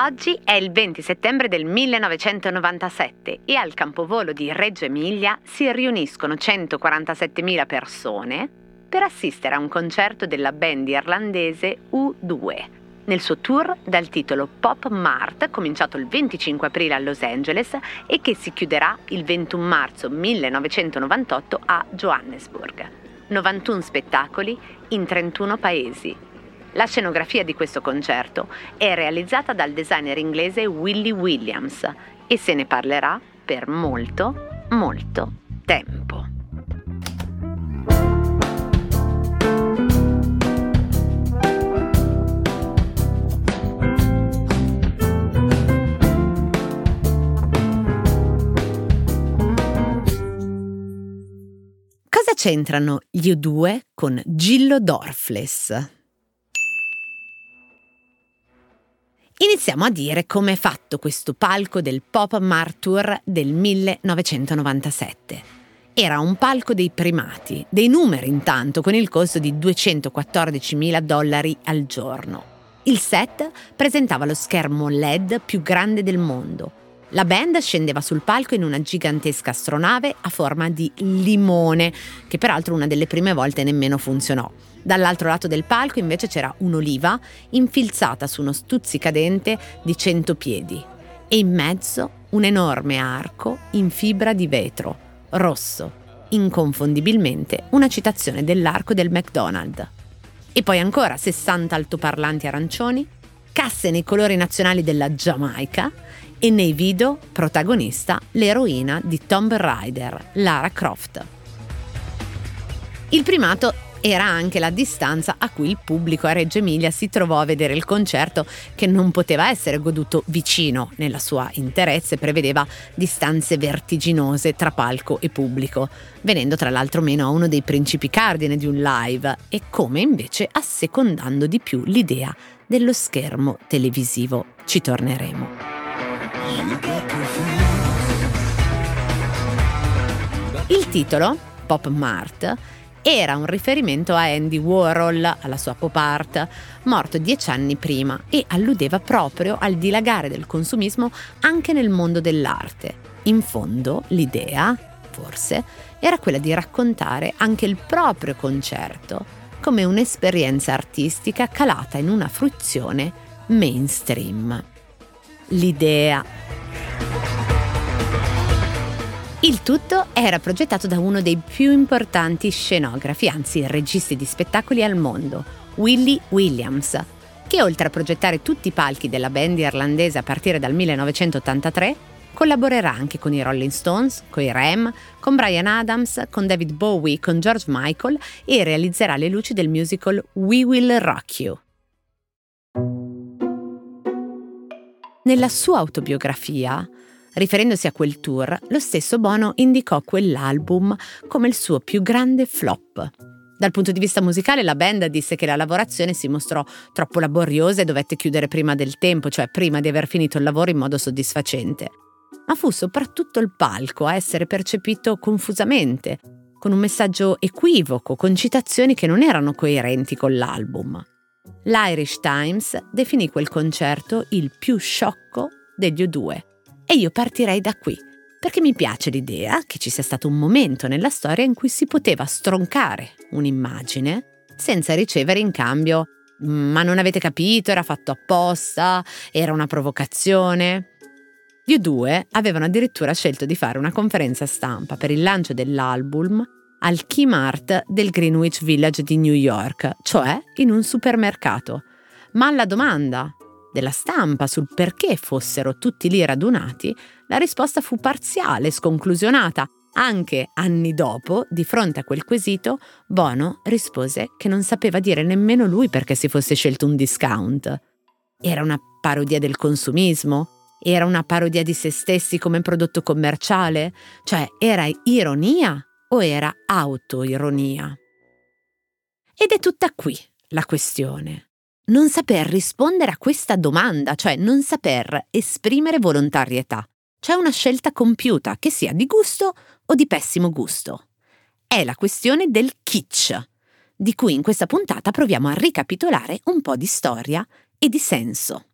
Oggi è il 20 settembre del 1997 e al campovolo di Reggio Emilia si riuniscono 147.000 persone per assistere a un concerto della band irlandese U2 nel suo tour dal titolo Pop Mart, cominciato il 25 aprile a Los Angeles e che si chiuderà il 21 marzo 1998 a Johannesburg. 91 spettacoli in 31 paesi, la scenografia di questo concerto è realizzata dal designer inglese Willie Williams e se ne parlerà per molto, molto tempo. Cosa c'entrano gli U2 con Gillo Dorfles? Iniziamo a dire come è fatto questo palco del Pop Mart Tour del 1997. Era un palco dei primati, dei numeri intanto, con il costo di 214 mila dollari al giorno. Il set presentava lo schermo LED più grande del mondo. La band scendeva sul palco in una gigantesca astronave a forma di limone, che peraltro una delle prime volte nemmeno funzionò. Dall'altro lato del palco invece c'era un'oliva infilzata su uno stuzzicadente di 100 piedi e in mezzo un enorme arco in fibra di vetro, rosso, inconfondibilmente una citazione dell'arco del McDonald's. E poi ancora 60 altoparlanti arancioni, casse nei colori nazionali della Giamaica e nei video protagonista l'eroina di Tomb Raider, Lara Croft. Il primato era anche la distanza a cui il pubblico a Reggio Emilia si trovò a vedere il concerto che non poteva essere goduto vicino nella sua interezza e prevedeva distanze vertiginose tra palco e pubblico, venendo tra l'altro meno a uno dei principi cardine di un live e come invece assecondando di più l'idea dello schermo televisivo. Ci torneremo. Il titolo, Pop Mart, era un riferimento a Andy Warhol, alla sua pop art, morto dieci anni prima, e alludeva proprio al dilagare del consumismo anche nel mondo dell'arte. In fondo, l'idea, forse, era quella di raccontare anche il proprio concerto come un'esperienza artistica calata in una fruizione mainstream. L'idea il tutto era progettato da uno dei più importanti scenografi, anzi registi di spettacoli al mondo, Willie Williams, che oltre a progettare tutti i palchi della band irlandese a partire dal 1983, collaborerà anche con i Rolling Stones, con i Ram, con Brian Adams, con David Bowie, con George Michael e realizzerà le luci del musical We Will Rock You. Nella sua autobiografia, Riferendosi a quel tour, lo stesso Bono indicò quell'album come il suo più grande flop. Dal punto di vista musicale la band disse che la lavorazione si mostrò troppo laboriosa e dovette chiudere prima del tempo, cioè prima di aver finito il lavoro in modo soddisfacente. Ma fu soprattutto il palco a essere percepito confusamente, con un messaggio equivoco, con citazioni che non erano coerenti con l'album. L'Irish Times definì quel concerto il più sciocco degli U2 e io partirei da qui, perché mi piace l'idea che ci sia stato un momento nella storia in cui si poteva stroncare un'immagine senza ricevere in cambio ma non avete capito, era fatto apposta, era una provocazione. Gli due avevano addirittura scelto di fare una conferenza stampa per il lancio dell'album al Kmart del Greenwich Village di New York, cioè in un supermercato. Ma alla domanda della stampa sul perché fossero tutti lì radunati, la risposta fu parziale, sconclusionata. Anche anni dopo, di fronte a quel quesito, Bono rispose che non sapeva dire nemmeno lui perché si fosse scelto un discount. Era una parodia del consumismo? Era una parodia di se stessi come prodotto commerciale? Cioè, era ironia o era autoironia? Ed è tutta qui la questione non saper rispondere a questa domanda, cioè non saper esprimere volontarietà. C'è una scelta compiuta, che sia di gusto o di pessimo gusto. È la questione del kitsch, di cui in questa puntata proviamo a ricapitolare un po' di storia e di senso.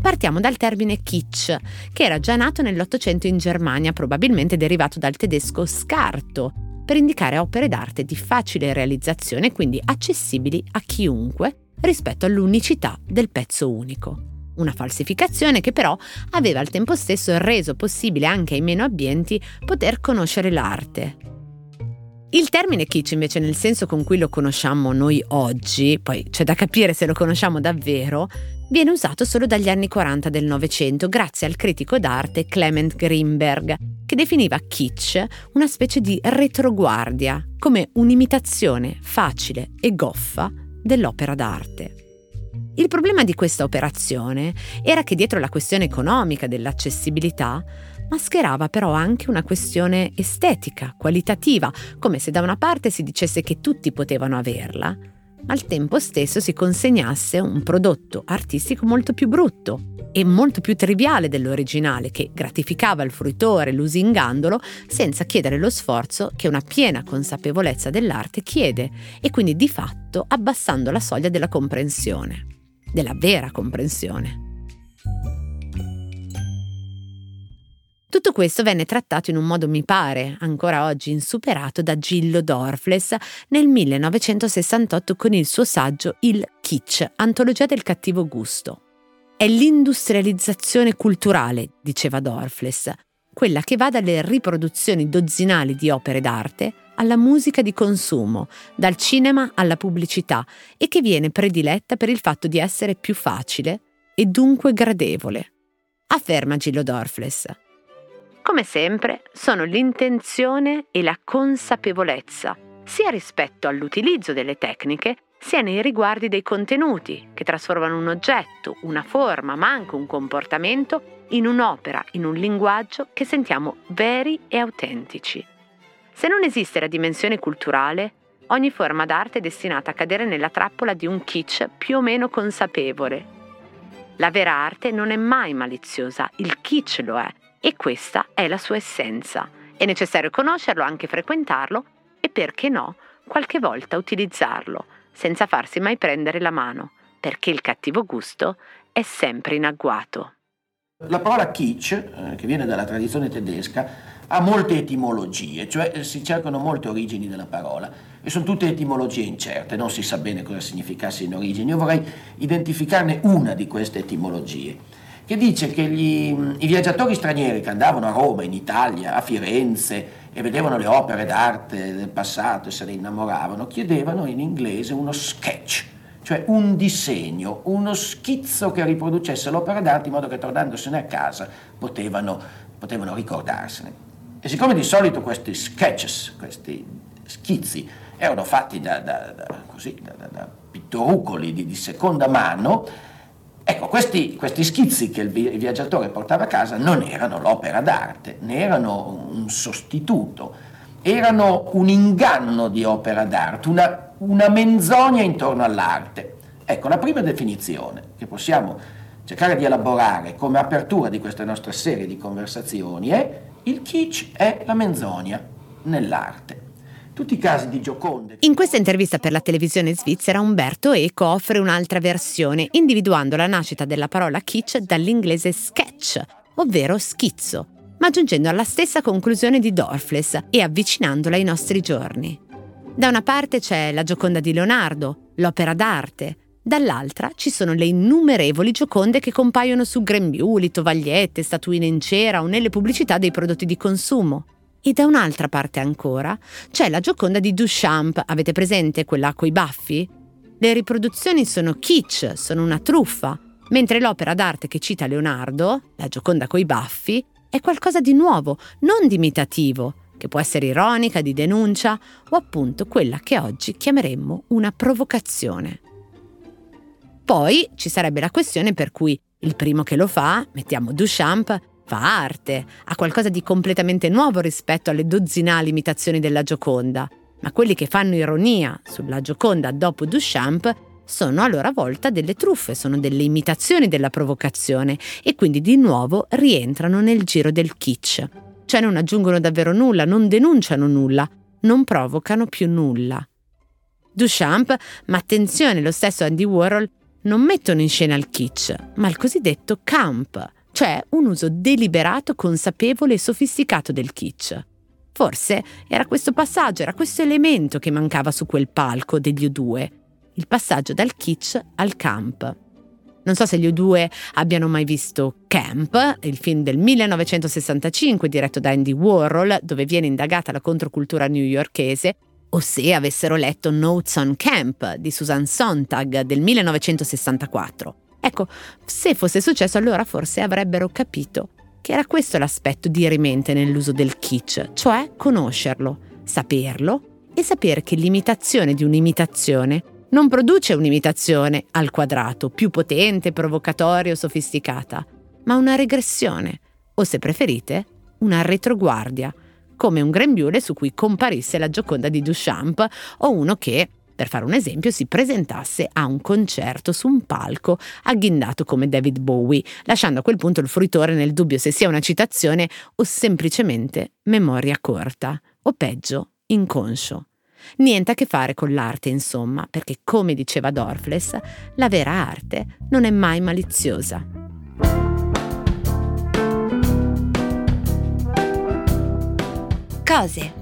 Partiamo dal termine kitsch, che era già nato nell'Ottocento in Germania, probabilmente derivato dal tedesco scarto, per indicare opere d'arte di facile realizzazione e quindi accessibili a chiunque rispetto all'unicità del pezzo unico. Una falsificazione che però aveva al tempo stesso reso possibile anche ai meno abbienti poter conoscere l'arte. Il termine kitsch invece nel senso con cui lo conosciamo noi oggi, poi c'è da capire se lo conosciamo davvero, viene usato solo dagli anni 40 del Novecento grazie al critico d'arte Clement Greenberg, che definiva kitsch una specie di retroguardia, come un'imitazione facile e goffa dell'opera d'arte. Il problema di questa operazione era che dietro la questione economica dell'accessibilità mascherava però anche una questione estetica, qualitativa, come se da una parte si dicesse che tutti potevano averla, ma al tempo stesso si consegnasse un prodotto artistico molto più brutto e molto più triviale dell'originale che gratificava il fruitore lusingandolo senza chiedere lo sforzo che una piena consapevolezza dell'arte chiede e quindi di fatto abbassando la soglia della comprensione, della vera comprensione. Tutto questo venne trattato in un modo, mi pare, ancora oggi insuperato da Gillo Dorfles nel 1968 con il suo saggio Il Kitsch, antologia del cattivo gusto. È l'industrializzazione culturale, diceva Dorfles, quella che va dalle riproduzioni dozzinali di opere d'arte alla musica di consumo, dal cinema alla pubblicità e che viene prediletta per il fatto di essere più facile e dunque gradevole. Afferma Gillo Dorfles. Come sempre, sono l'intenzione e la consapevolezza, sia rispetto all'utilizzo delle tecniche, sia nei riguardi dei contenuti, che trasformano un oggetto, una forma, ma anche un comportamento in un'opera, in un linguaggio che sentiamo veri e autentici. Se non esiste la dimensione culturale, ogni forma d'arte è destinata a cadere nella trappola di un kitsch più o meno consapevole. La vera arte non è mai maliziosa, il kitsch lo è, e questa è la sua essenza. È necessario conoscerlo, anche frequentarlo e perché no, qualche volta utilizzarlo, senza farsi mai prendere la mano, perché il cattivo gusto è sempre in agguato. La parola kitsch, eh, che viene dalla tradizione tedesca, ha molte etimologie, cioè eh, si cercano molte origini della parola e sono tutte etimologie incerte, non si sa bene cosa significasse in origine. Io vorrei identificarne una di queste etimologie che dice che gli, i viaggiatori stranieri che andavano a Roma, in Italia, a Firenze e vedevano le opere d'arte del passato e se ne innamoravano, chiedevano in inglese uno sketch, cioè un disegno, uno schizzo che riproducesse l'opera d'arte in modo che tornandosene a casa potevano, potevano ricordarsene. E siccome di solito questi sketches, questi schizzi, erano fatti da, da, da, così, da pittorucoli di, di seconda mano, Ecco, questi, questi, schizzi che il viaggiatore portava a casa non erano l'opera d'arte, ne erano un sostituto, erano un inganno di opera d'arte, una, una menzogna intorno all'arte. Ecco, la prima definizione che possiamo cercare di elaborare come apertura di questa nostra serie di conversazioni è il kitsch è la menzogna nell'arte tutti i casi di Gioconde. In questa intervista per la televisione svizzera Umberto Eco offre un'altra versione, individuando la nascita della parola kitsch dall'inglese sketch, ovvero schizzo, ma giungendo alla stessa conclusione di Dorfles e avvicinandola ai nostri giorni. Da una parte c'è la Gioconda di Leonardo, l'opera d'arte, dall'altra ci sono le innumerevoli gioconde che compaiono su grembiuli, tovagliette, statuine in cera o nelle pubblicità dei prodotti di consumo. E da un'altra parte ancora c'è la Gioconda di Duchamp, avete presente quella coi baffi? Le riproduzioni sono kitsch, sono una truffa, mentre l'opera d'arte che cita Leonardo, la Gioconda coi baffi, è qualcosa di nuovo, non di imitativo, che può essere ironica, di denuncia o appunto quella che oggi chiameremmo una provocazione. Poi ci sarebbe la questione per cui il primo che lo fa, mettiamo Duchamp, fa arte, ha qualcosa di completamente nuovo rispetto alle dozzinali imitazioni della Gioconda, ma quelli che fanno ironia sulla Gioconda dopo Duchamp sono a loro volta delle truffe, sono delle imitazioni della provocazione e quindi di nuovo rientrano nel giro del kitsch. Cioè non aggiungono davvero nulla, non denunciano nulla, non provocano più nulla. Duchamp, ma attenzione, lo stesso Andy Warhol, non mettono in scena il kitsch, ma il cosiddetto camp, cioè un uso deliberato, consapevole e sofisticato del kitsch. Forse era questo passaggio, era questo elemento che mancava su quel palco degli U2, il passaggio dal kitsch al camp. Non so se gli U2 abbiano mai visto Camp, il film del 1965 diretto da Andy Warhol, dove viene indagata la controcultura newyorkese, o se avessero letto Notes on Camp di Susan Sontag del 1964. Ecco, se fosse successo allora forse avrebbero capito che era questo l'aspetto dirimente nell'uso del kitsch, cioè conoscerlo, saperlo e sapere che l'imitazione di un'imitazione non produce un'imitazione al quadrato, più potente, provocatoria o sofisticata, ma una regressione, o se preferite, una retroguardia, come un grembiule su cui comparisse la Gioconda di Duchamp o uno che, per fare un esempio, si presentasse a un concerto su un palco agghindato come David Bowie, lasciando a quel punto il fruitore nel dubbio se sia una citazione o semplicemente memoria corta, o peggio, inconscio. Niente a che fare con l'arte, insomma, perché come diceva Dorfles, la vera arte non è mai maliziosa. Cose